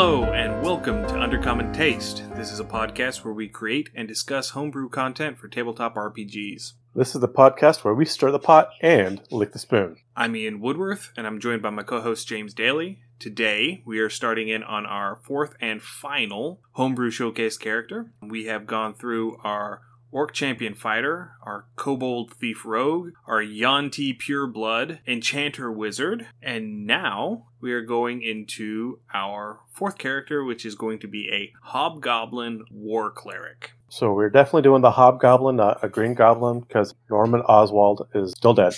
Hello, and welcome to Undercommon Taste. This is a podcast where we create and discuss homebrew content for tabletop RPGs. This is the podcast where we stir the pot and lick the spoon. I'm Ian Woodworth, and I'm joined by my co host James Daly. Today, we are starting in on our fourth and final homebrew showcase character. We have gone through our Orc Champion Fighter, our Kobold Thief Rogue, our Yuan-ti Pureblood Enchanter Wizard, and now we are going into our fourth character, which is going to be a Hobgoblin War Cleric. So we're definitely doing the Hobgoblin, not a Green Goblin, because Norman Oswald is still dead.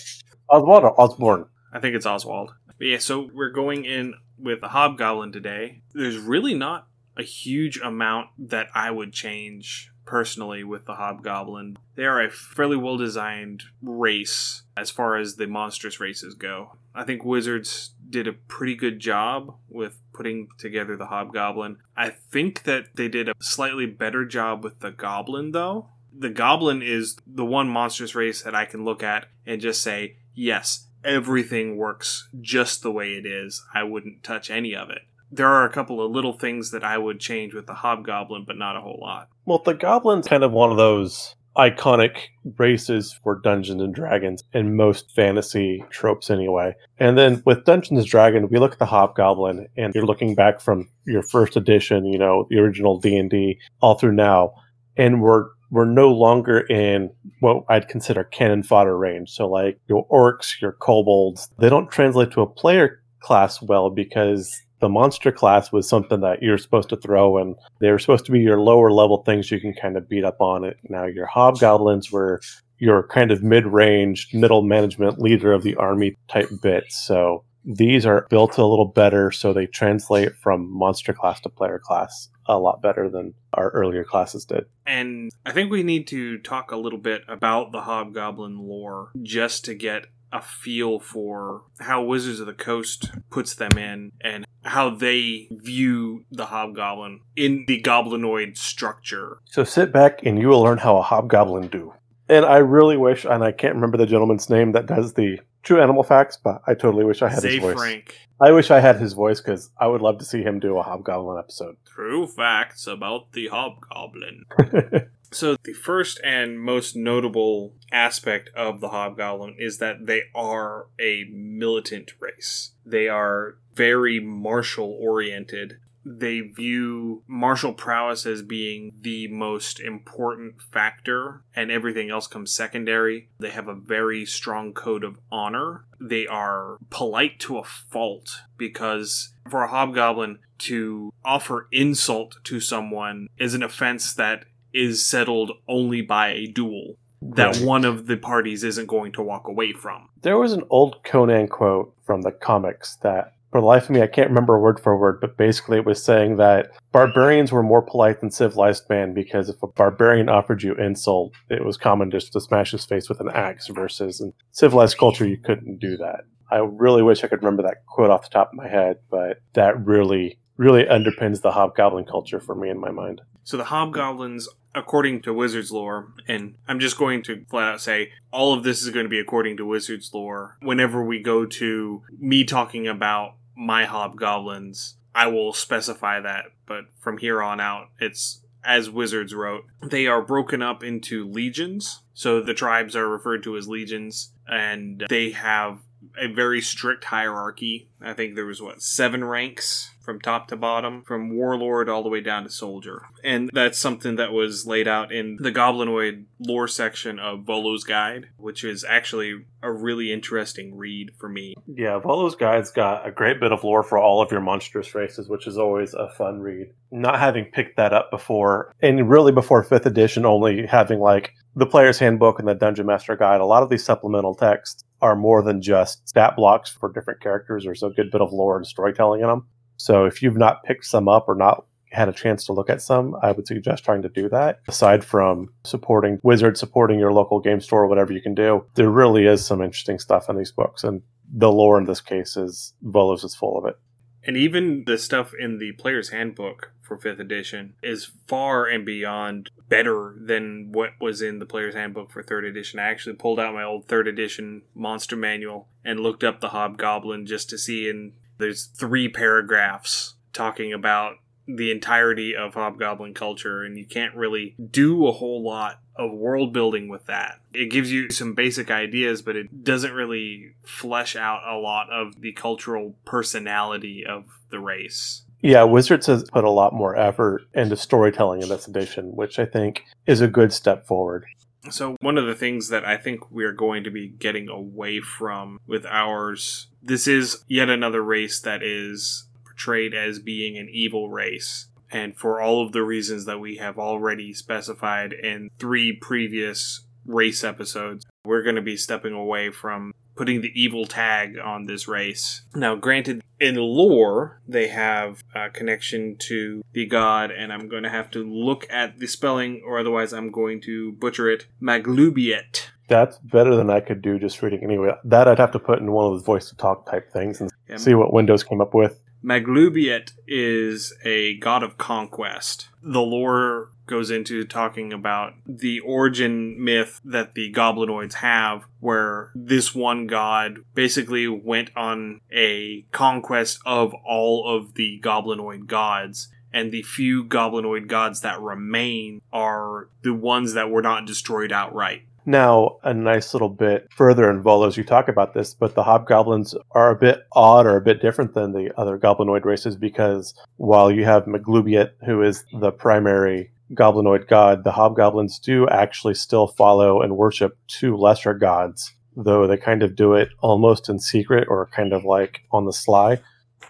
Oswald or Osborne? I think it's Oswald. But yeah, so we're going in with the Hobgoblin today. There's really not a huge amount that I would change personally with the Hobgoblin. They are a fairly well designed race as far as the monstrous races go. I think Wizards did a pretty good job with putting together the Hobgoblin. I think that they did a slightly better job with the Goblin, though. The Goblin is the one monstrous race that I can look at and just say, yes, everything works just the way it is. I wouldn't touch any of it there are a couple of little things that I would change with the Hobgoblin, but not a whole lot. Well, the Goblin's kind of one of those iconic races for Dungeons and Dragons in most fantasy tropes anyway. And then with Dungeons and Dragons, we look at the Hobgoblin and you're looking back from your first edition, you know, the original D&D all through now, and we're we're no longer in what I'd consider cannon fodder range. So like your orcs, your kobolds, they don't translate to a player class well because the monster class was something that you're supposed to throw, and they were supposed to be your lower level things you can kind of beat up on it. Now, your hobgoblins were your kind of mid range, middle management leader of the army type bit So these are built a little better, so they translate from monster class to player class a lot better than our earlier classes did. And I think we need to talk a little bit about the hobgoblin lore just to get a feel for how Wizards of the Coast puts them in and how they view the hobgoblin in the goblinoid structure. So sit back and you will learn how a hobgoblin do. And I really wish, and I can't remember the gentleman's name that does the true animal facts, but I totally wish I had Zay his voice. Frank. I wish I had his voice because I would love to see him do a hobgoblin episode. True facts about the hobgoblin. So, the first and most notable aspect of the Hobgoblin is that they are a militant race. They are very martial oriented. They view martial prowess as being the most important factor, and everything else comes secondary. They have a very strong code of honor. They are polite to a fault because for a hobgoblin to offer insult to someone is an offense that is settled only by a duel that Right. one of the parties isn't going to walk away from. There was an old Conan quote from the comics that, for the life of me, I can't remember word for word, but basically it was saying that barbarians were more polite than civilized men because if a barbarian offered you insult, it was common just to smash his face with an axe versus in civilized culture, you couldn't do that. I really wish I could remember that quote off the top of my head, but that really, really underpins the hobgoblin culture for me in my mind. So the hobgoblins, according to Wizards lore, and I'm just going to flat out say all of this is going to be according to Wizards lore. Whenever we go to me talking about my hobgoblins, I will specify that. But from here on out, it's as Wizards wrote. They are broken up into legions. So the tribes are referred to as legions, and they have a very strict hierarchy. I think there was what seven ranks from top to bottom, from warlord all the way down to soldier, and that's something that was laid out in the Goblinoid lore section of Volo's Guide, which is actually a really interesting read for me. Yeah, Volo's Guide's got a great bit of lore for all of your monstrous races, which is always a fun read. Not having picked that up before, and really before 5th edition, only having like the Player's Handbook and the Dungeon Master Guide, a lot of these supplemental texts are more than just stat blocks for different characters. There's a good bit of lore and storytelling in them. So if you've not picked some up or not had a chance to look at some, I would suggest trying to do that. Aside from supporting Wizard, supporting your local game store, whatever you can do, there really is some interesting stuff in these books. And the lore in this case is Volos is full of it. And even the stuff in the player's handbook for 5th edition is far and beyond better than what was in the player's handbook for 3rd edition. I actually pulled out my old 3rd edition monster manual and looked up the hobgoblin just to see and there's three paragraphs talking about the entirety of hobgoblin culture and you can't really do a whole lot of world building with that. It gives you some basic ideas, but it doesn't really flesh out a lot of the cultural personality of the race. Yeah, Wizards has put a lot more effort into storytelling in this edition, which I think is a good step forward. So, one of the things that I think we're going to be getting away from with ours, this is yet another race that is portrayed as being an evil race. And for all of the reasons that we have already specified in three previous race episodes, we're going to be stepping away from putting the evil tag on this race. Now, granted, in lore, they have a connection to the god, and I'm going to have to look at the spelling, or otherwise I'm going to butcher it. Maglubiyet. That's better than I could do just reading anyway. That I'd have to put in one of those voice to talk type things and Yeah. see what Windows came up with. Maglubiyet is a god of conquest. The lore goes into talking about the origin myth that the goblinoids have, where this one god basically went on a conquest of all of the goblinoid gods. And the few goblinoid gods that remain are the ones that were not destroyed outright. Now, a nice little bit further involved as you talk about this, but the hobgoblins are a bit odd or a bit different than the other goblinoid races because while you have Maglubiyet, who is the primary goblinoid god, the hobgoblins do actually still follow and worship two lesser gods, though they kind of do it almost in secret or kind of like on the sly,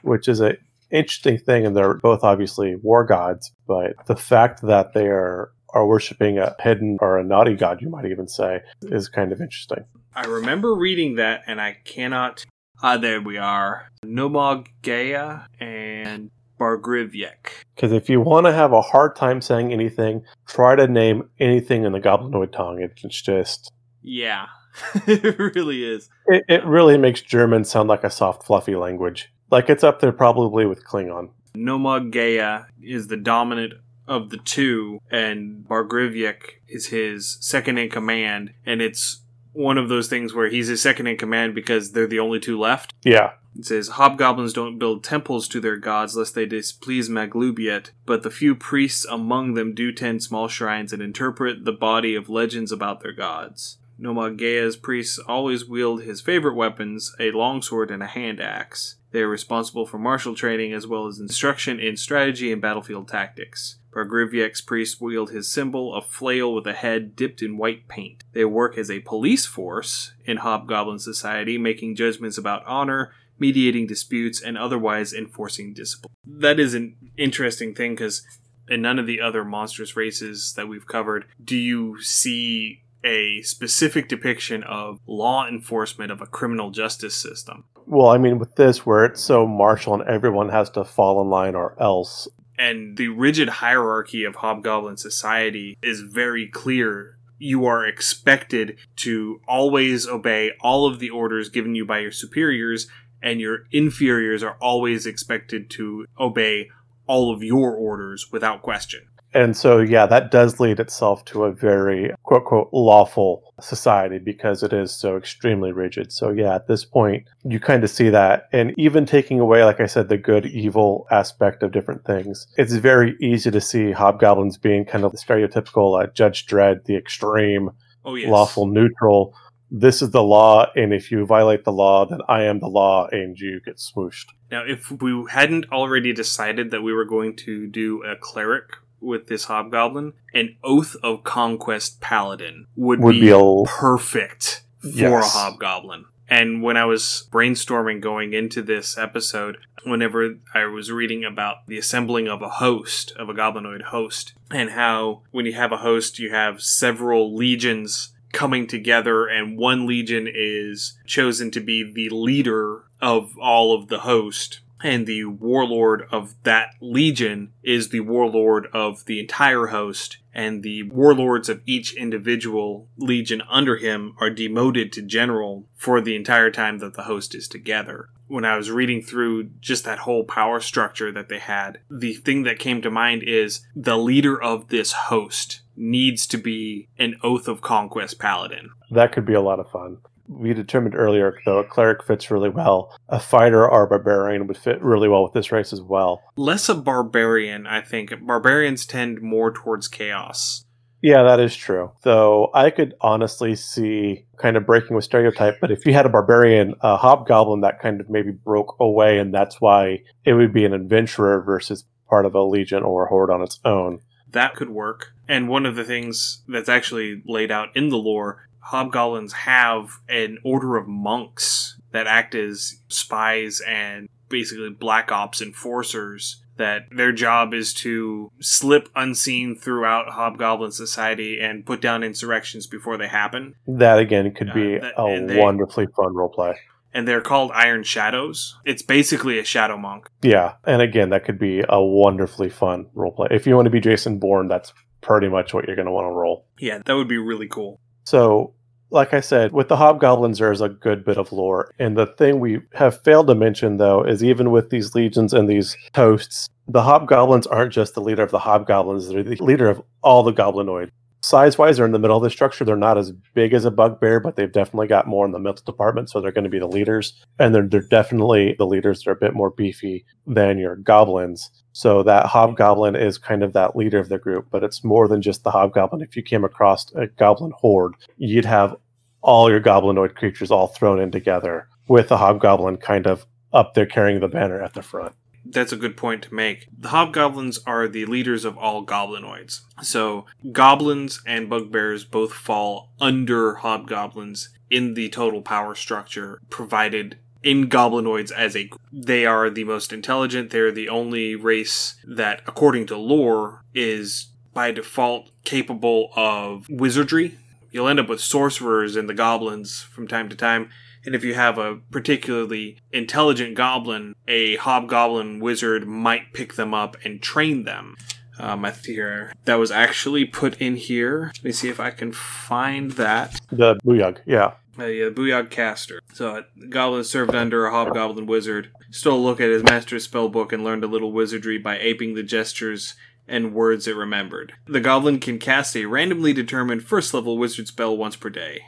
which is a interesting thing. And they're both obviously war gods but the fact that they are are worshiping a hidden or a naughty god you might even say is kind of interesting I remember reading that, and I cannot. Ah, there we are. Nomog Gaia and Bargrivyek. because if you want to have a hard time saying anything try to name anything in the goblinoid tongue it's just Yeah, it really is. it, it really makes german sound like a soft fluffy language like it's up there probably with klingon Nomog-Geaya is the dominant of the two, and Bargrivyek is his second in command, and it's one of those things where he's his second in command because they're the only two left. yeah It says hobgoblins don't build temples to their gods lest they displease Maglubiyet, but the few priests among them do tend small shrines and interpret the body of legends about their gods. Nomog-Geaya's priests always wield his favorite weapons, a longsword and a hand axe. They are responsible for martial training as well as instruction in strategy and battlefield tactics. Bargrivyek's priests wield his symbol, a flail with a head dipped in white paint. They work as a police force in Hobgoblin society, making judgments about honor, mediating disputes, and otherwise enforcing discipline. That is an interesting thing because in none of the other monstrous races that we've covered do you see a specific depiction of law enforcement of a criminal justice system. Well i mean with this where it's so martial and everyone has to fall in line or else. And the rigid hierarchy of hobgoblin society is very clear. You are expected to always obey all of the orders given you by your superiors and your inferiors are always expected to obey all of your orders without question And so, yeah, that does lead itself to a very quote, quote, lawful society because it is so extremely rigid. So, yeah, at this point, you kind of see that. And even taking away, like I said, the good, evil aspect of different things, it's very easy to see hobgoblins being kind of the stereotypical uh, Judge Dredd, the extreme, oh yes lawful neutral. This is the law, and if you violate the law, then I am the law, and you get swooshed. Now, if we hadn't already decided that we were going to do a cleric with this hobgoblin, an Oath of Conquest paladin would, Would be, be a- perfect for Yes. a hobgoblin. And when I was brainstorming going into this episode, whenever I was reading about the assembling of a host, of a goblinoid host, and how when you have a host, you have several legions coming together, and one legion is chosen to be the leader of all of the host. And the warlord of that legion is the warlord of the entire host, and the warlords of each individual legion under him are demoted to general for the entire time that the host is together. When I was reading through just that whole power structure that they had, the thing that came to mind is the leader of this host needs to be an Oath of Conquest paladin. That could be a lot of fun. We determined earlier, though, a cleric fits really well. A fighter or a barbarian would fit really well with this race as well. Less a barbarian, I think. Barbarians tend more towards chaos. Yeah, that is true. Though I could honestly see kind of breaking with stereotype, but if you had a barbarian, a hobgoblin that kind of maybe broke away, and that's why it would be an adventurer versus part of a legion or a horde on its own. That could work. And one of the things that's actually laid out in the lore hobgoblins have an order of monks that act as spies and basically black ops enforcers that their job is to slip unseen throughout hobgoblin society and put down insurrections before they happen That again could be Uh, that- a they- wonderfully fun role play. and they're called iron shadows it's basically a shadow monk Yeah, and again, that could be a wonderfully fun role play. If you want to be Jason Bourne, that's pretty much what you're going to want to roll. yeah that would be really cool So, like I said, with the hobgoblins, there's a good bit of lore. And the thing we have failed to mention, though, is even with these legions and these hosts, the hobgoblins aren't just the leader of the hobgoblins, they're the leader of all the goblinoids. Size wise, they're in the middle of the structure. They're not as big as a bugbear, but they've definitely got more in the middle department, so they're going to be the leaders. And they're, they're definitely the leaders. They're a bit more beefy than your goblins. So that hobgoblin is kind of that leader of the group, but it's more than just the hobgoblin. If you came across a goblin horde, you'd have all your goblinoid creatures all thrown in together with the hobgoblin kind of up there carrying the banner at the front. That's a good point to make. The hobgoblins are the leaders of all goblinoids. So, goblins and bugbears both fall under hobgoblins in the total power structure provided in goblinoids as a. They are the most intelligent. They're the only race that, according to lore, is by default capable of wizardry. You'll end up with sorcerers and the goblins from time to time. And if you have a particularly intelligent goblin, a hobgoblin wizard might pick them up and train them. Um, I think that was actually put in here. Let me see if I can find that. The Booyahg, yeah. Uh, yeah, Booyahg Caster. So, uh, goblin served under a hobgoblin wizard. Stole a look at his master's spellbook and learned a little wizardry by aping the gestures and words it remembered. The goblin can cast a randomly determined first level wizard spell once per day.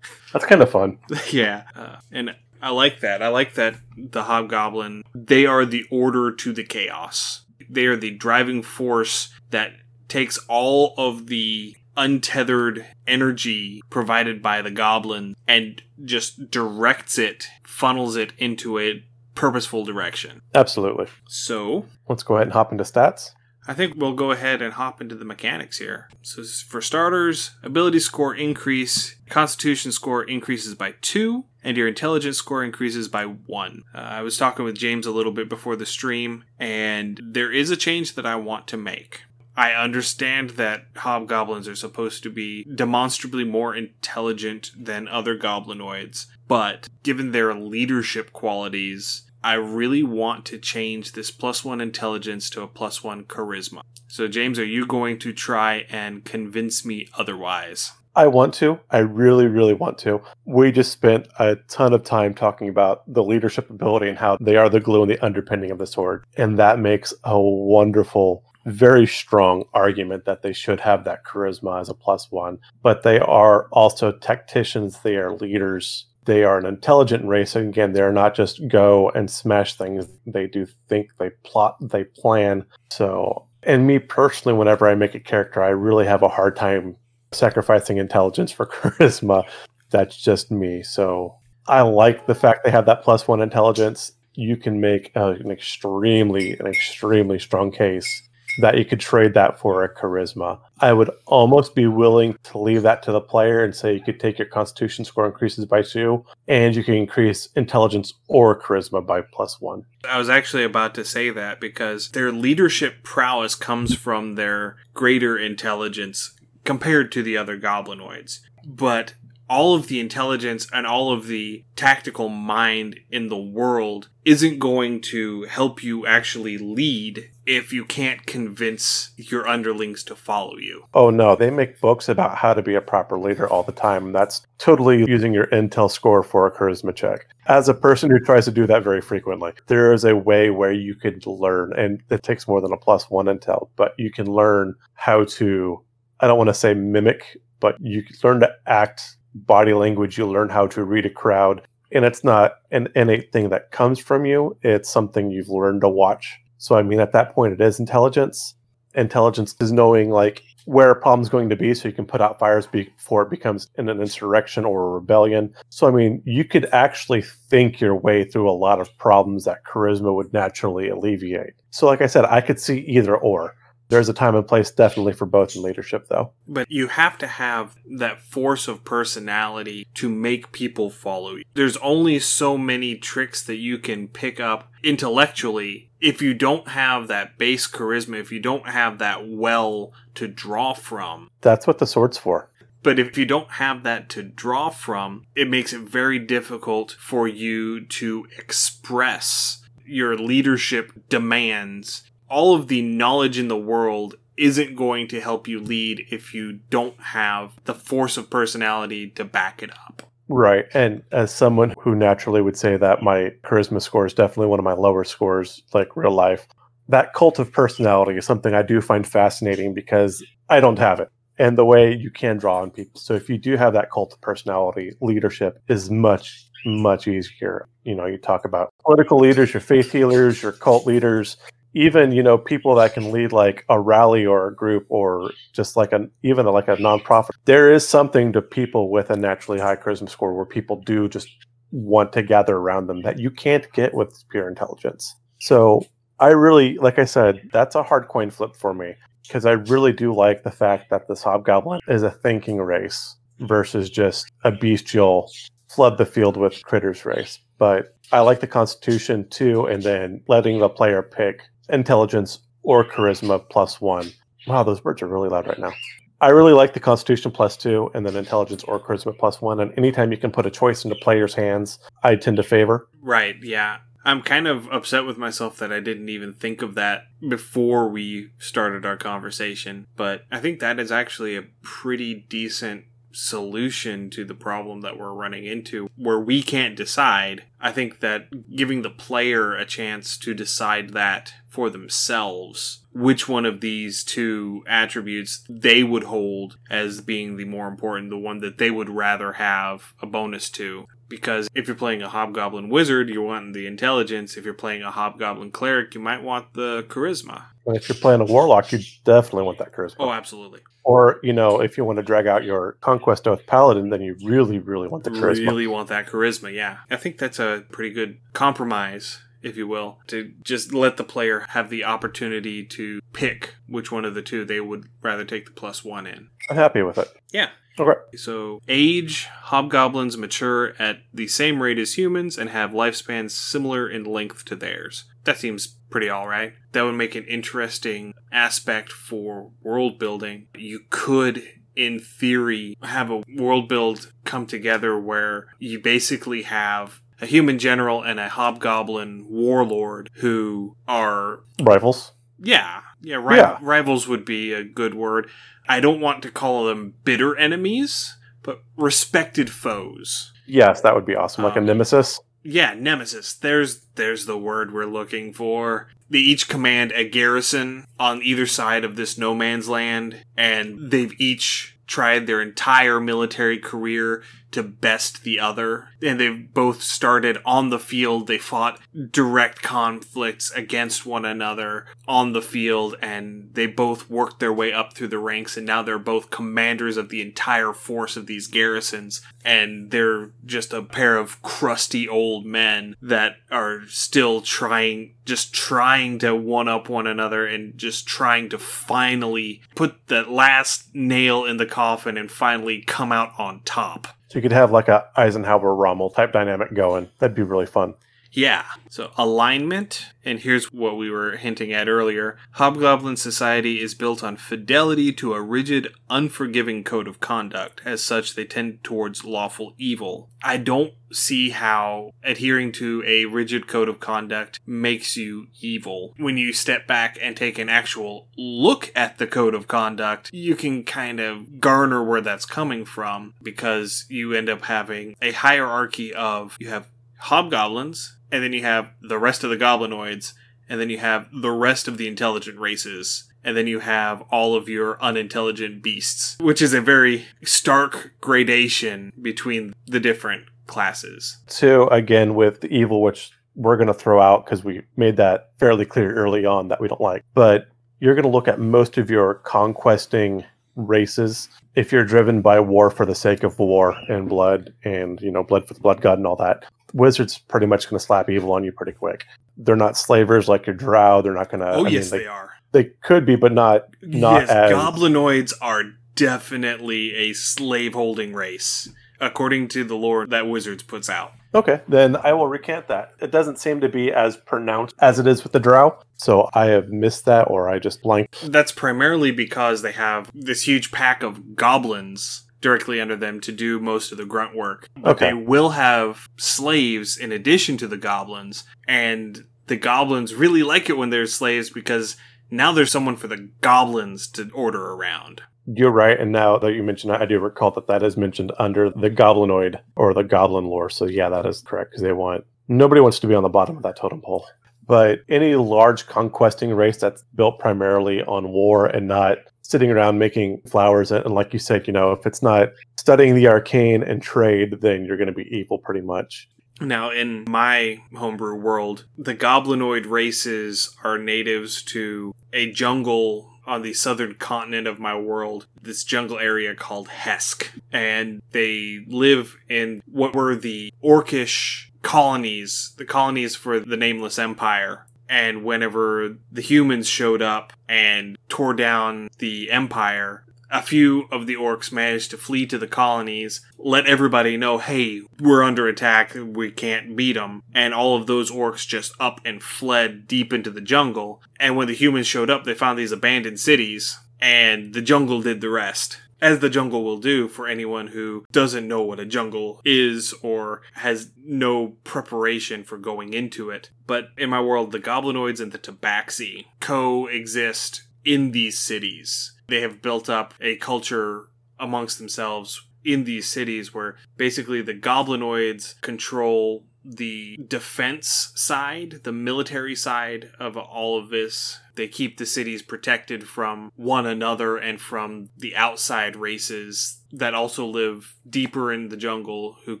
That's kind of fun. yeah, uh, and I like that. I like that the hobgoblin. They are the order to the chaos. They are the driving force that takes all of the untethered energy provided by the goblin and just directs it, funnels it into a purposeful direction. Absolutely. So, Let's go ahead and hop into stats. I think we'll go ahead and hop into the mechanics here. So, for starters, ability score increase, constitution score increases by two, and your intelligence score increases by one. Uh, I was talking with James a little bit before the stream, and there is a change that I want to make. I understand that hobgoblins are supposed to be demonstrably more intelligent than other goblinoids, but given their leadership qualities, I really want to change this plus one intelligence to a plus one charisma. So, James, are you going to try and convince me otherwise? I want to. I really, really want to. We just spent a ton of time talking about the leadership ability and how they are the glue and the underpinning of the sword. And that makes a wonderful, very strong argument that they should have that charisma as a plus one. But they are also tacticians, they are leaders. They are an intelligent race. And again, they're not just go and smash things. They do think, they plot, they plan. So, and me personally, whenever I make a character, I really have a hard time sacrificing intelligence for charisma. That's just me. So I like the fact they have that plus one intelligence. You can make uh, an extremely, an extremely strong case that you could trade that for a charisma. I would almost be willing to leave that to the player and say you could take your constitution score increases by two, and you can increase intelligence or charisma by plus one. I was actually about to say that because their leadership prowess comes from their greater intelligence compared to the other goblinoids. But all of the intelligence and all of the tactical mind in the world isn't going to help you actually lead if you can't convince your underlings to follow you. Oh no, they make books about how to be a proper leader all the time. That's totally using your intel score for a charisma check. As a person who tries to do that very frequently, there is a way where you could learn, and it takes more than a plus one intel, but you can learn how to, I don't want to say mimic, but you learn to act body language. You learn how to read a crowd. And it's not an innate thing that comes from you, it's something you've learned to watch. So, I mean, at that point, it is intelligence. Intelligence is knowing, like, where a problem's going to be so you can put out fires before it becomes an insurrection or a rebellion. So, I mean, you could actually think your way through a lot of problems that charisma would naturally alleviate. So, like I said, I could see either or. There's a time and place definitely for both in leadership, though. But you have to have that force of personality to make people follow you. There's only so many tricks that you can pick up intellectually. If you don't have that base charisma, if you don't have that well to draw from, That's what the sword's for. but if you don't have that to draw from, it makes it very difficult for you to express your leadership demands. All of the knowledge in the world isn't going to help you lead if you don't have the force of personality to back it up. Right. And as someone who naturally would say that my charisma score is definitely one of my lower scores, like real life, that cult of personality is something I do find fascinating because I don't have it. And the way you can draw on people. So if you do have that cult of personality, leadership is much, much easier. You know, you talk about political leaders, your faith healers, your cult leaders, even you know people that can lead like a rally or a group or just like an even like a nonprofit there is something to people with a naturally high charisma score where people do just want to gather around them that you can't get with pure intelligence. So i really like i said that's a hard coin flip for me because i really do like the fact that this hobgoblin is a thinking race versus just a bestial flood the field with critters race. But I like the Constitution too, and then letting the player pick intelligence or charisma plus one. Wow, those birds are really loud right now. I really like the Constitution plus two, and then intelligence or charisma plus one. And anytime you can put a choice into players' hands, I tend to favor. Right, yeah. I'm kind of upset with myself that I didn't even think of that before we started our conversation, but I think that is actually a pretty decent solution to the problem that we're running into where we can't decide. I think that giving the player a chance to decide that for themselves, which one of these two attributes they would hold as being the more important, the one that they would rather have a bonus to. Because if you're playing a hobgoblin wizard, you're wanting the intelligence. If you're playing a hobgoblin cleric, you might want the charisma. And if you're playing a warlock, you definitely want that charisma. Oh, absolutely. Or, you know, if you want to drag out your conquest oath paladin, then you really, really want the charisma. Really want that charisma, yeah. I think that's a pretty good compromise, if you will, to just let the player have the opportunity to pick which one of the two they would rather take the plus one in. I'm happy with it. Yeah. Okay. So, age hobgoblins mature at the same rate as humans and have lifespans similar in length to theirs. That seems pretty alright. That would make an interesting aspect for world building. You could in theory have a world build come together where you basically have a human general and a hobgoblin warlord who are Rivals. yeah yeah, ri- Yeah. rivals would be a good word i don't want to call them bitter enemies but respected foes Yes, that would be awesome. Like a Um, nemesis. Yeah nemesis. There's there's the word we're looking for. They each command a garrison on either side of this no man's land and they've each tried their entire military career to best the other. And they've both started on the field. They fought direct conflicts against one another on the field and they both worked their way up through the ranks and now they're both commanders of the entire force of these garrisons. And they're just a pair of crusty old men that are still trying just trying to one up one another and just trying to finally put the last nail in the coffin and finally come out on top. So you could have like a Eisenhower Rommel type dynamic going. That'd be really fun. Yeah. So alignment, and here's what we were hinting at earlier. Hobgoblin society is built on fidelity to a rigid, unforgiving code of conduct. As such, they tend towards lawful evil. I don't see how adhering to a rigid code of conduct makes you evil. When you step back and take an actual look at the code of conduct, you can kind of garner where that's coming from because you end up having a hierarchy of you have hobgoblins, and then you have the rest of the goblinoids, and then you have the rest of the intelligent races. and then you have all of your unintelligent beasts, which is a very stark gradation between the different classes. Two, again, with the evil, which we're going to throw out because we made that fairly clear early on that we don't like. But you're going to look at most of your conquesting races if you're driven by war for the sake of war and blood and you know blood for the blood god and all that wizards pretty much going to slap evil on you pretty quick they're not slavers like your drow they're not going to Oh I yes, mean, they are. they could be but not not yes, as goblinoids are definitely a slave-holding race, according to the lore that Wizards puts out. Okay then i will recant that it doesn't seem to be as pronounced as it is with the drow so i have missed that or i just blanked That's primarily because they have this huge pack of goblins directly under them to do most of the grunt work. But Okay. they will have slaves in addition to the goblins, and the goblins really like it when there's slaves because now there's someone for the goblins to order around. You're right, and now that you mention it, I do recall that that is mentioned under the goblinoid or the goblin lore. So yeah, that is correct because they want nobody wants to be on the bottom of that totem pole. But any large conquesting race that's built primarily on war and not sitting around making flowers, and like you said, you know, if it's not studying the arcane and trade, then you're going to be evil pretty much. Now, in my homebrew world, the goblinoid races are natives to a jungle on the southern continent of my world, this jungle area called Hesk. And they live in what were the orcish colonies, the colonies for the Nameless Empire. And whenever the humans showed up and tore down the empire, a few of the orcs managed to flee to the colonies, let everybody know, hey, we're under attack, we can't beat them. And all of those orcs just up and fled deep into the jungle. And when the humans showed up, they found these abandoned cities, and the jungle did the rest. As the jungle will do for anyone who doesn't know what a jungle is or has no preparation for going into it. But in my world, the goblinoids and the tabaxi coexist in these cities. They have built up a culture amongst themselves in these cities where basically the goblinoids control the defense side, the military side of all of this. They keep the cities protected from one another and from the outside races that also live deeper in the jungle who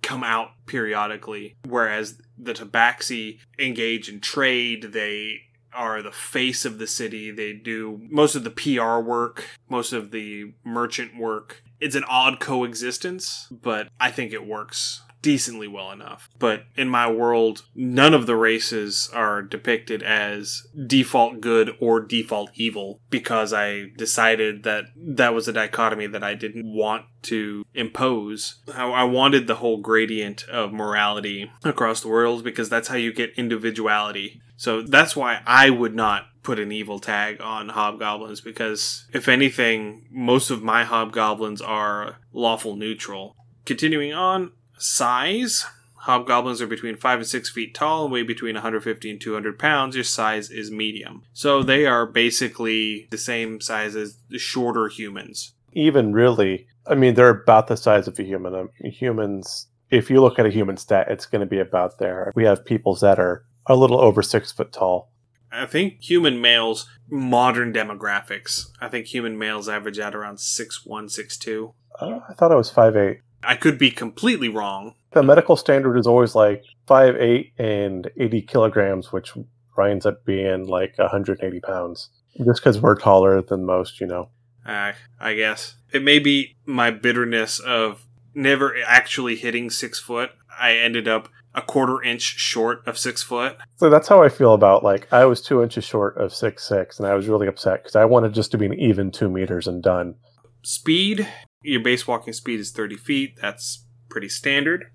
come out periodically. Whereas the Tabaxi engage in trade, they are the face of the city. They do most of the PR work, most of the merchant work. It's an odd coexistence, but I think it works decently well enough. But in my world, none of the races are depicted as default good or default evil because I decided that that was a dichotomy that I didn't want to impose. I, wanted the whole gradient of morality across the world because that's how you get individuality. So that's why I would not put an evil tag on hobgoblins because if anything, most of my hobgoblins are lawful neutral. Continuing on, size. Hobgoblins are between 5 and 6 feet tall and weigh between 150 and 200 pounds. Your size is medium. So they are basically the same size as the shorter humans. Even really, I mean, they're about the size of a human. Um, humans, if you look at a human stat, it's going to be about there. We have peoples that are a little over six foot tall. I think human males, modern demographics, I think human males average out around 6'1, 6'2. Uh, I thought I was five eight. I could be completely wrong. The medical standard is always like five eight and 80 kilograms, which winds up being like 180 pounds. Just because we're taller than most, you know. Uh, I guess. It may be my bitterness of never actually hitting six foot. I ended up a quarter inch short of six foot. So that's how I feel about like I was two inches short of six six, and I was really upset because I wanted just to be an even two meters and done. Speed, your base walking speed is 30 feet. That's pretty standard.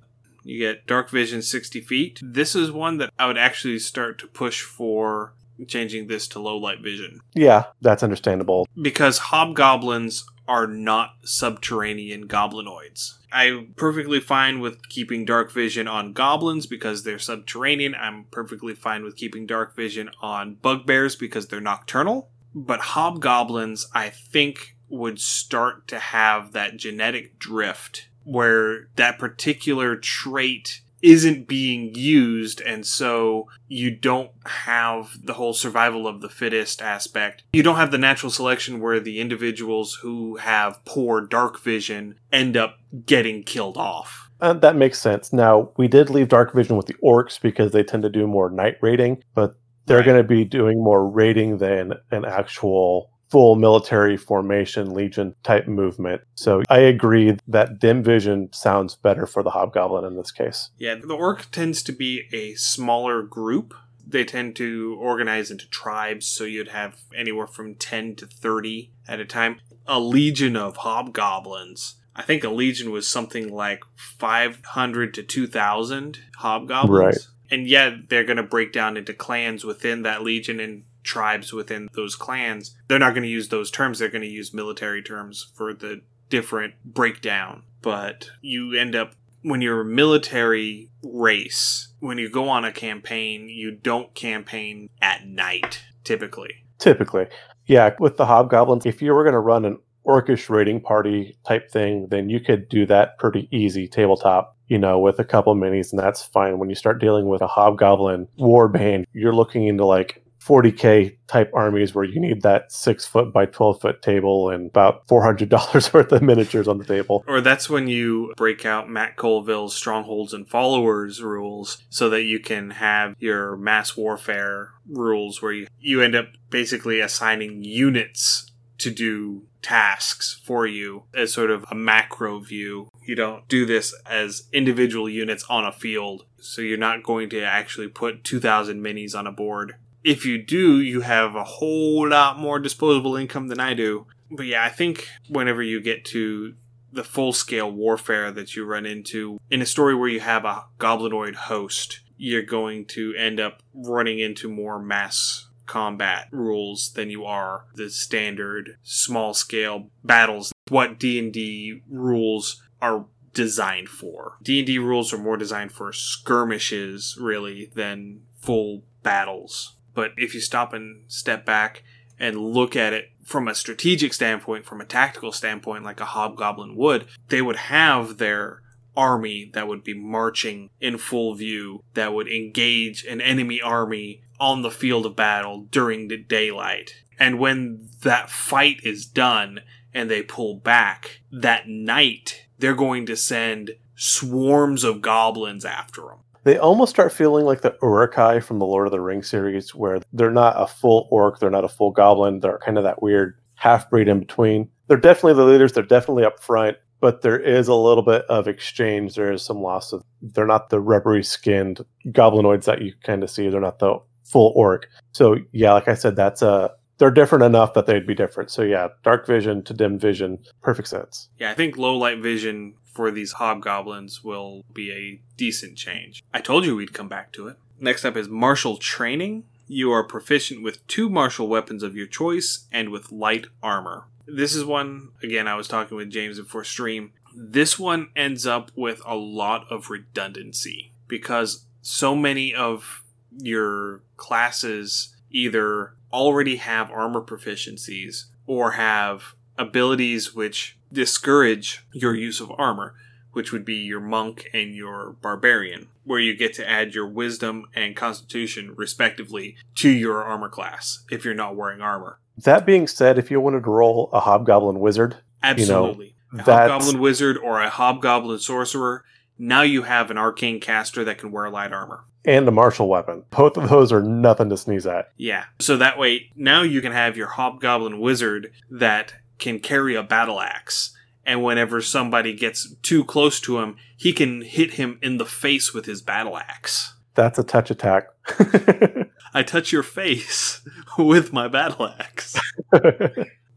You get dark vision 60 feet. This is one that I would actually start to push for changing this to low light vision Yeah, that's understandable. because hobgoblins are not subterranean goblinoids. I'm perfectly fine with keeping dark vision on goblins because they're subterranean. I'm perfectly fine with keeping dark vision on bugbears because they're nocturnal. But hobgoblins, I think, would start to have that genetic drift where that particular trait isn't being used and so you don't have the whole survival of the fittest aspect. You don't have the natural selection where the individuals who have poor dark vision end up getting killed off. Uh, that makes sense. Now, we did leave Dark Vision with the Orcs because they tend to do more night raiding, but they're Right. going to be doing more raiding than an actual full military formation legion type movement. So I agree that dim vision sounds better for the hobgoblin in this case. Yeah, the orc tends to be a smaller group. They tend to organize into tribes, so you'd have anywhere from 10 to 30 at a time. A legion of hobgoblins. I think a legion was something like 500 to 2,000 hobgoblins. Right. And yet they're going to break down into clans within that legion and tribes within those clans. They're not going to use those terms, they're going to use military terms for the different breakdown. But you end up when you're a military race, when you go on a campaign, you don't campaign at night typically. Typically. Yeah, with the hobgoblins, if you were going to run an orcish raiding party type thing, then you could do that pretty easy tabletop, you know, with a couple minis, and that's fine. When you start dealing with a hobgoblin war band, you're looking into like 40k type armies where you need that six foot by 12 foot table and about $400 worth of miniatures on the table. Or that's when you break out Matt Colville's strongholds and followers rules so that you can have your mass warfare rules where you, you end up basically assigning units to do tasks for you as sort of a macro view. You don't do this as individual units on a field, so you're not going to actually put 2,000 minis on a board. If you do, you have a whole lot more disposable income than I do. But yeah, I think whenever you get to the full scale warfare that you run into in a story where you have a goblinoid host, you're going to end up running into more mass combat rules than you are the standard small scale battles what D&D rules are designed for. D&D rules are more designed for skirmishes really than full battles. But if you stop and step back and look at it from a strategic standpoint, from a tactical standpoint, like a hobgoblin would, they would have their army that would be marching in full view, that would engage an enemy army on the field of battle during the daylight. And when that fight is done and they pull back, that night they're going to send swarms of goblins after them. They almost start feeling like the Uruk-hai from the Lord of the Rings series, where they're not a full orc, they're not a full goblin, they're kind of that weird half breed in between. They're definitely the leaders, they're definitely up front, but there is a little bit of exchange. There is some loss of, they're not the rubbery skinned goblinoids that you kind of see, they're not the full orc. So, yeah, like I said, that's a, they're different enough that they'd be different. So, yeah, dark vision to dim vision, perfect sense. Yeah, I think low light vision for these hobgoblins will be a decent change. I told you we'd come back to it. Next up is martial training. You are proficient with two martial weapons of your choice and with light armor. This is one, again, I was talking with James before stream. This one ends up with a lot of redundancy because so many of your classes either already have armor proficiencies or have abilities which discourage your use of armor, which would be your monk and your barbarian, where you get to add your wisdom and constitution respectively to your armor class if you're not wearing armor. That being said, if you wanted to roll a hobgoblin wizard, Absolutely. a that's hobgoblin wizard or a hobgoblin sorcerer, now you have an arcane caster that can wear light armor. And a martial weapon. Both of those are nothing to sneeze at. Yeah. So that way, now you can have your hobgoblin wizard that can carry a battle axe. And whenever somebody gets too close to him, he can hit him in the face with his battle axe. That's a touch attack. I touch your face with my battle axe.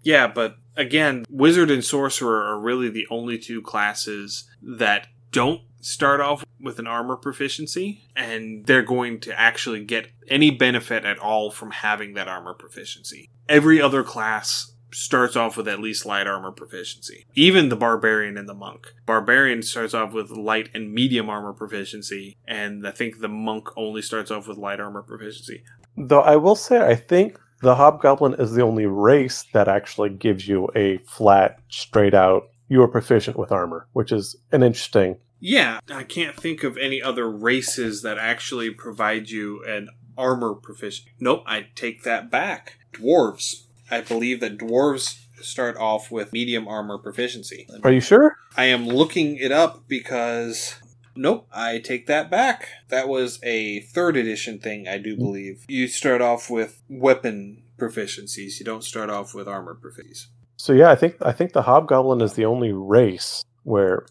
Yeah, but again, wizard and sorcerer are really the only two classes that don't start off with an armor proficiency, and they're going to actually get any benefit at all from having that armor proficiency. Every other class starts off with at least light armor proficiency. Even the barbarian and the monk. Barbarian starts off with light and medium armor proficiency, and I think the monk only starts off with light armor proficiency. Though I will say, I think the hobgoblin is the only race that actually gives you a flat, straight out, you are proficient with armor, which is an interesting Yeah, I can't think of any other races that actually provide you an armor proficiency. Nope, I take that back. Dwarves. I believe that dwarves start off with medium armor proficiency. Are you sure? I am looking it up because. Nope, I take that back. That was a third edition thing, I do believe. You start off with weapon proficiencies, you don't start off with armor proficiencies. So yeah, I think I think the hobgoblin is the only race where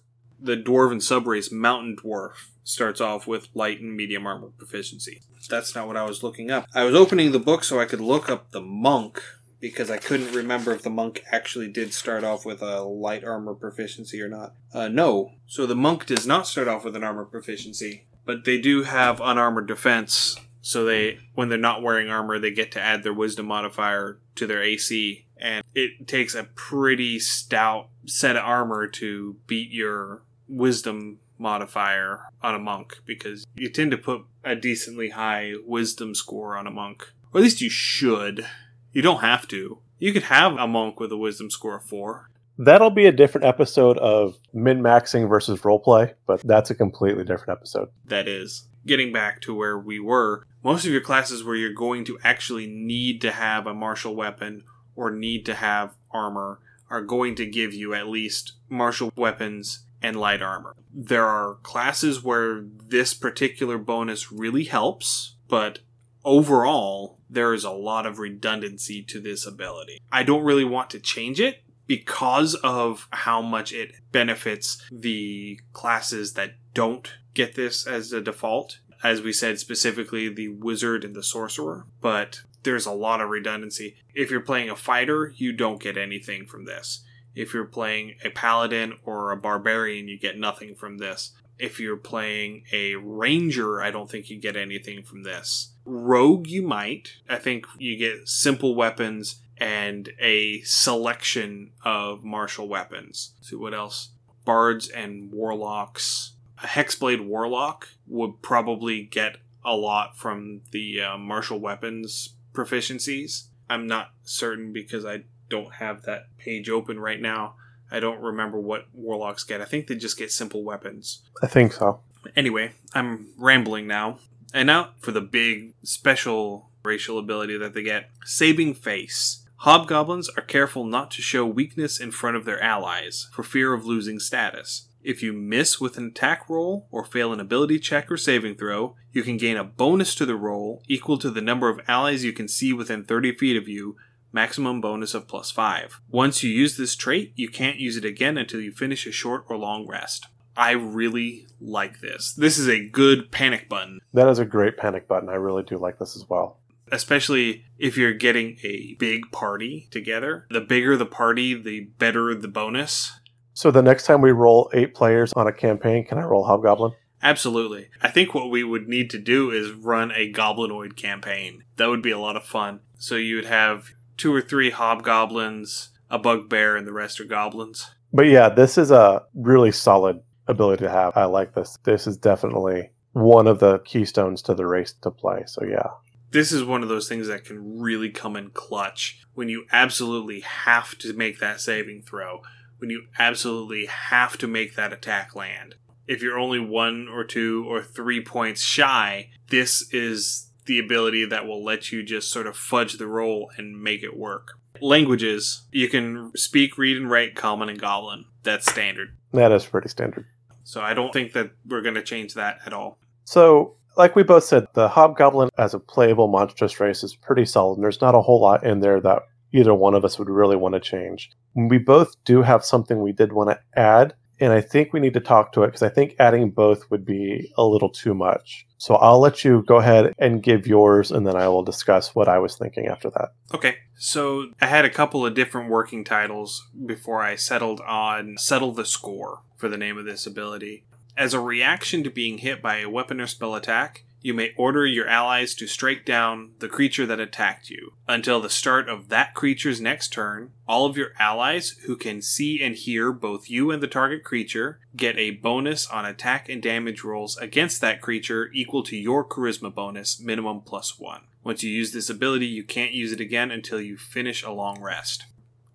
The dwarven subrace Mountain Dwarf starts off with light and medium armor proficiency. That's not what I was looking up. I was opening the book so I could look up the monk because I couldn't remember if the monk actually did start off with a light armor proficiency or not. Uh, no. So the monk does not start off with an armor proficiency, but they do have unarmored defense. So they, when they're not wearing armor, they get to add their wisdom modifier to their AC, and it takes a pretty stout set of armor to beat your wisdom modifier on a monk because you tend to put a decently high wisdom score on a monk. Or at least you should. You don't have to. You could have a monk with a wisdom score of four. that'll be a different episode of min maxing versus roleplay, but that's a completely different episode. That is. Getting back to where we were, most of your classes where you're going to actually need to have a martial weapon or need to have armor are going to give you at least martial weapons and light armor. There are classes where this particular bonus really helps, but overall, there is a lot of redundancy to this ability. I don't really want to change it because of how much it benefits the classes that don't get this as a default. As we said, specifically the wizard and the sorcerer, but there's a lot of redundancy. If you're playing a fighter, you don't get anything from this. If you're playing a paladin or a barbarian, you get nothing from this. If you're playing a ranger, I don't think you get anything from this. Rogue, you might. I think you get simple weapons and a selection of martial weapons. Let's see what else? Bards and warlocks. A hexblade warlock would probably get a lot from the uh, martial weapons proficiencies. I'm not certain because I don't have that page open right now. I don't remember what warlocks get. I think they just get simple weapons. I think so. Anyway, I'm rambling now. And now for the big special racial ability that they get Saving Face. Hobgoblins are careful not to show weakness in front of their allies for fear of losing status. If you miss with an attack roll or fail an ability check or saving throw, you can gain a bonus to the roll equal to the number of allies you can see within 30 feet of you, maximum bonus of plus 5. Once you use this trait, you can't use it again until you finish a short or long rest. I really like this. This is a good panic button, That is a great panic button. I really do like this as well. especially if you're getting a big party together. The bigger the party, the better the bonus. So the next time we roll eight players on a campaign, can I roll Hobgoblin? Absolutely. I think what we would need to do is run a goblinoid campaign. That would be a lot of fun. So you would have two or three hobgoblins, a bugbear, and the rest are goblins. But yeah, this is a really solid ability to have. I like this. This is definitely one of the keystones to the race to play. So yeah. This is one of those things that can really come in clutch when you absolutely have to make that saving throw, when you absolutely have to make that attack land. If you're only one or two or three points shy, this is the ability that will let you just sort of fudge the roll and make it work. Languages you can speak, read, and write Common and Goblin. That's standard. That is pretty standard. So I don't think that we're going to change that at all. So, like we both said, the Hobgoblin as a playable monstrous race is pretty solid. And there's not a whole lot in there that either one of us would really want to change. We both do have something we did want to add, and I think we need to talk to it because I think adding both would be a little too much. So I'll let you go ahead and give yours, and then I will discuss what I was thinking after that. Okay, so I had a couple of different working titles before I settled on Settle the Score for the name of this ability. As a reaction to being hit by a weapon or spell attack, you may order your allies to strike down the creature that attacked you. Until the start of that creature's next turn, all of your allies who can see and hear both you and the target creature get a bonus on attack and damage rolls against that creature equal to your charisma bonus, minimum plus one. Once you use this ability, you can't use it again until you finish a long rest.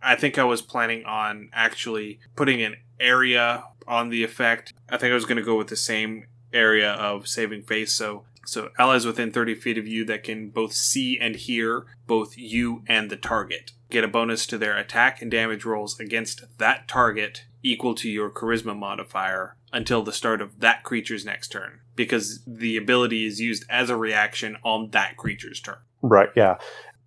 I think I was planning on actually putting an area on the effect. I think I was going to go with the same area of saving face. So so allies within 30 feet of you that can both see and hear both you and the target get a bonus to their attack and damage rolls against that target equal to your charisma modifier until the start of that creature's next turn because the ability is used as a reaction on that creature's turn. Right, yeah.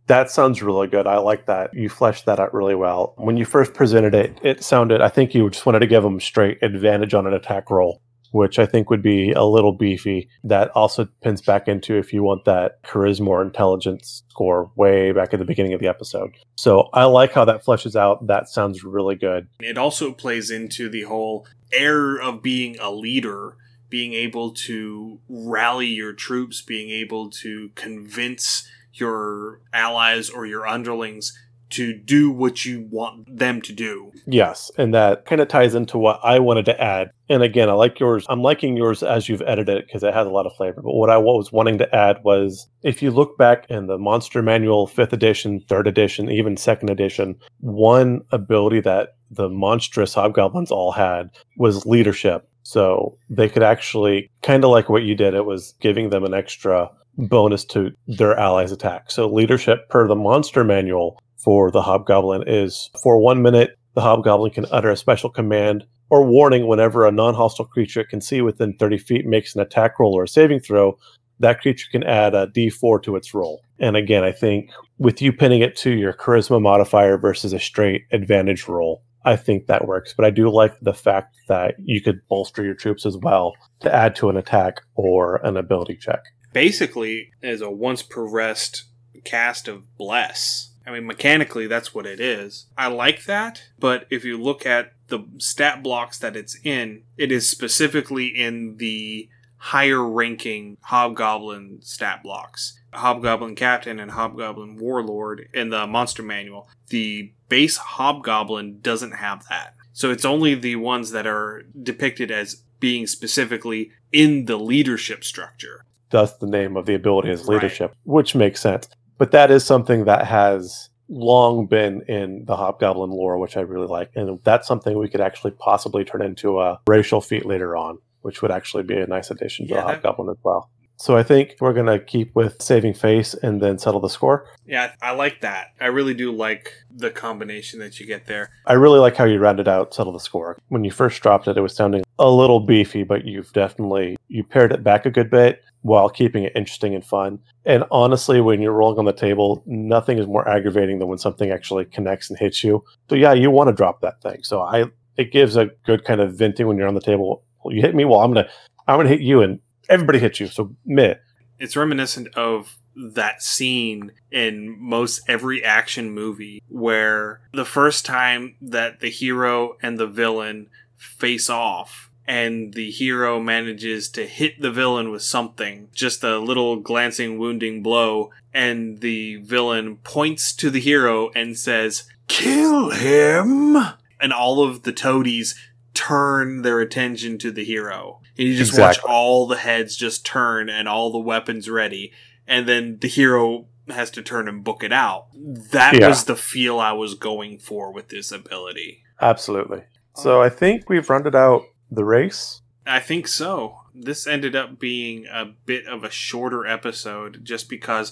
That sounds really good. I like that. You fleshed that out really well. When you first presented it, it sounded, I think you just wanted to give them straight advantage on an attack roll which I think would be a little beefy. That also pins back into if you want that charisma or intelligence score way back at the beginning of the episode. So I like how that fleshes out. That sounds really good. It also plays into the whole air of being a leader, being able to rally your troops, being able to convince your allies or your underlings to do what you want them to do. Yes, and that kind of ties into what I wanted to add. And again, I like yours. I'm liking yours as you've edited it because it has a lot of flavor. But what I was wanting to add was if you look back in the Monster Manual 5th edition, 3rd edition, even 2nd edition, one ability that the monstrous hobgoblins all had was leadership. So they could actually, kind of like what you did, it was giving them an extra bonus to their allies' attack. So leadership per the monster manual for the hobgoblin is for one minute, the hobgoblin can utter a special command or warning whenever a non hostile creature it can see within 30 feet makes an attack roll or a saving throw. That creature can add a d4 to its roll. And again, I think with you pinning it to your charisma modifier versus a straight advantage roll, I think that works. But I do like the fact that you could bolster your troops as well to add to an attack or an ability check. Basically, as a once per rest cast of Bless, I mean, mechanically, that's what it is. I like that, but if you look at the stat blocks that it's in, it is specifically in the higher ranking Hobgoblin stat blocks. Hobgoblin Captain and Hobgoblin Warlord in the Monster Manual. The base Hobgoblin doesn't have that. So it's only the ones that are depicted as being specifically in the leadership structure. Thus, the name of the ability is leadership, right. which makes sense but that is something that has long been in the hobgoblin lore which i really like and that's something we could actually possibly turn into a racial feat later on which would actually be a nice addition to yeah, the hobgoblin as well so I think we're going to keep with saving face and then settle the score. Yeah, I like that. I really do like the combination that you get there. I really like how you rounded out settle the score. When you first dropped it, it was sounding a little beefy, but you've definitely you pared it back a good bit while keeping it interesting and fun. And honestly, when you're rolling on the table, nothing is more aggravating than when something actually connects and hits you. So yeah, you want to drop that thing. So I it gives a good kind of venting when you're on the table. Well, you hit me, well I'm gonna I'm gonna hit you and everybody hits you. So meh. It's reminiscent of that scene in most every action movie where the first time that the hero and the villain face off and the hero manages to hit the villain with something, just a little glancing wounding blow, and the villain points to the hero and says, Kill him! And all of the toadies turn their attention to the hero. And you just exactly. watch all the heads just turn and all the weapons ready. And then the hero has to turn and book it out. That yeah. was the feel I was going for with this ability. Absolutely. So I think we've rounded out the race? I think so. This ended up being a bit of a shorter episode just because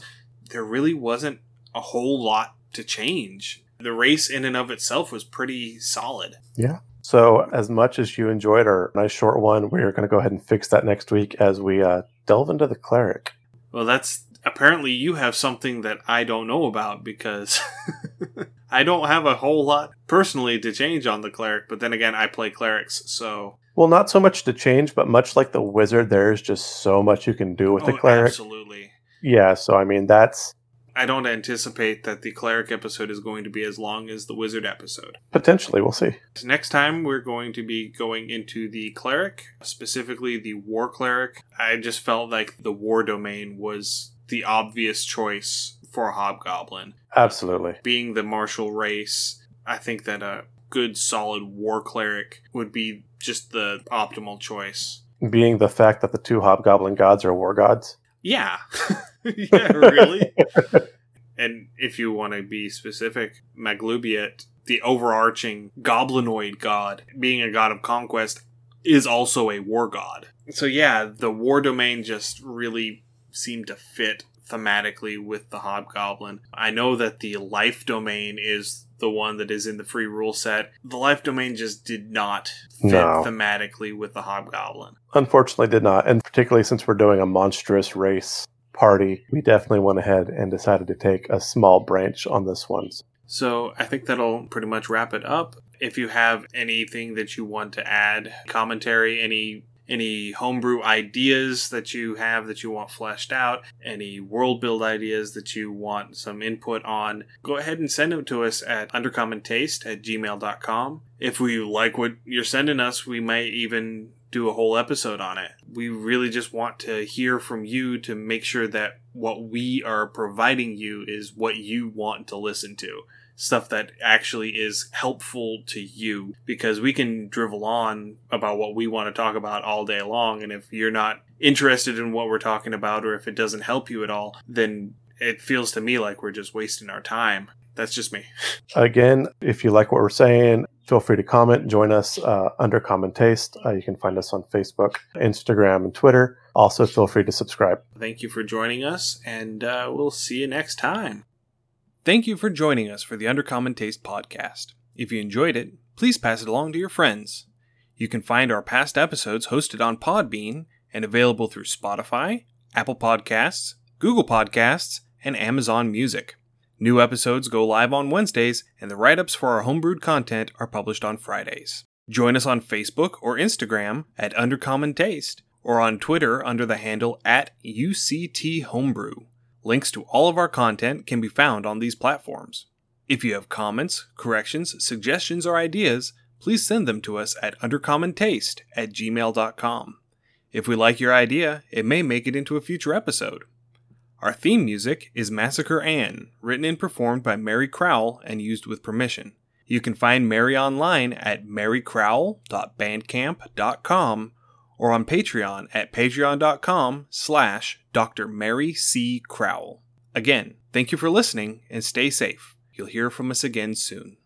there really wasn't a whole lot to change. The race in and of itself was pretty solid. Yeah. So, as much as you enjoyed our nice short one, we're going to go ahead and fix that next week as we uh, delve into the cleric. Well, that's apparently you have something that I don't know about because I don't have a whole lot personally to change on the cleric, but then again, I play clerics, so well, not so much to change, but much like the wizard, there's just so much you can do with oh, the cleric. Absolutely. Yeah, so I mean that's I don't anticipate that the cleric episode is going to be as long as the wizard episode. Potentially, we'll see. Next time, we're going to be going into the cleric, specifically the war cleric. I just felt like the war domain was the obvious choice for a hobgoblin. Absolutely. Being the martial race, I think that a good solid war cleric would be just the optimal choice. Being the fact that the two hobgoblin gods are war gods? Yeah. yeah, really. and if you want to be specific, Maglubiyet, the overarching goblinoid god, being a god of conquest, is also a war god. So yeah, the war domain just really seemed to fit thematically with the hobgoblin. I know that the life domain is the one that is in the free rule set. The life domain just did not fit No. thematically with the hobgoblin. Unfortunately, did not. And particularly since we're doing a monstrous race party, we definitely went ahead and decided to take a small branch on this one. So I think that'll pretty much wrap it up. If you have anything that you want to add, commentary, any any homebrew ideas that you have that you want fleshed out, any world build ideas that you want some input on, go ahead and send them to us at undercommontaste at gmail.com. If we like what you're sending us, we might even do a whole episode on it. We really just want to hear from you to make sure that what we are providing you is what you want to listen to stuff that actually is helpful to you because we can drivel on about what we want to talk about all day long and if you're not interested in what we're talking about or if it doesn't help you at all then it feels to me like we're just wasting our time that's just me Again, if you like what we're saying, feel free to comment. Join us uh, under Common Taste. Uh, you can find us on Facebook, Instagram, and Twitter. Also, feel free to subscribe. thank you for joining us and uh, we'll see you next time thank you for joining us for the undercommon taste podcast. If you enjoyed it please pass it along to your friends. You can find our past episodes hosted on podbean and available through spotify apple podcasts google podcasts and amazon music. New episodes go live on wednesdays and the write-ups for our homebrewed content are published on fridays. Join us on facebook or instagram at undercommon taste or on twitter under the handle at uct homebrew Links to all of our content can be found on these platforms. If you have comments, corrections, suggestions, or ideas, please send them to us at undercommontaste at gmail.com. If we like your idea, it may make it into a future episode. Our theme music is Massacre Anne, written and performed by Mary Crowell and used with permission. You can find Mary online at marycrowell.bandcamp.com or on Patreon at patreon.com slash Dr. Mary C. Crowell. Again, thank you for listening and stay safe. You'll hear from us again soon.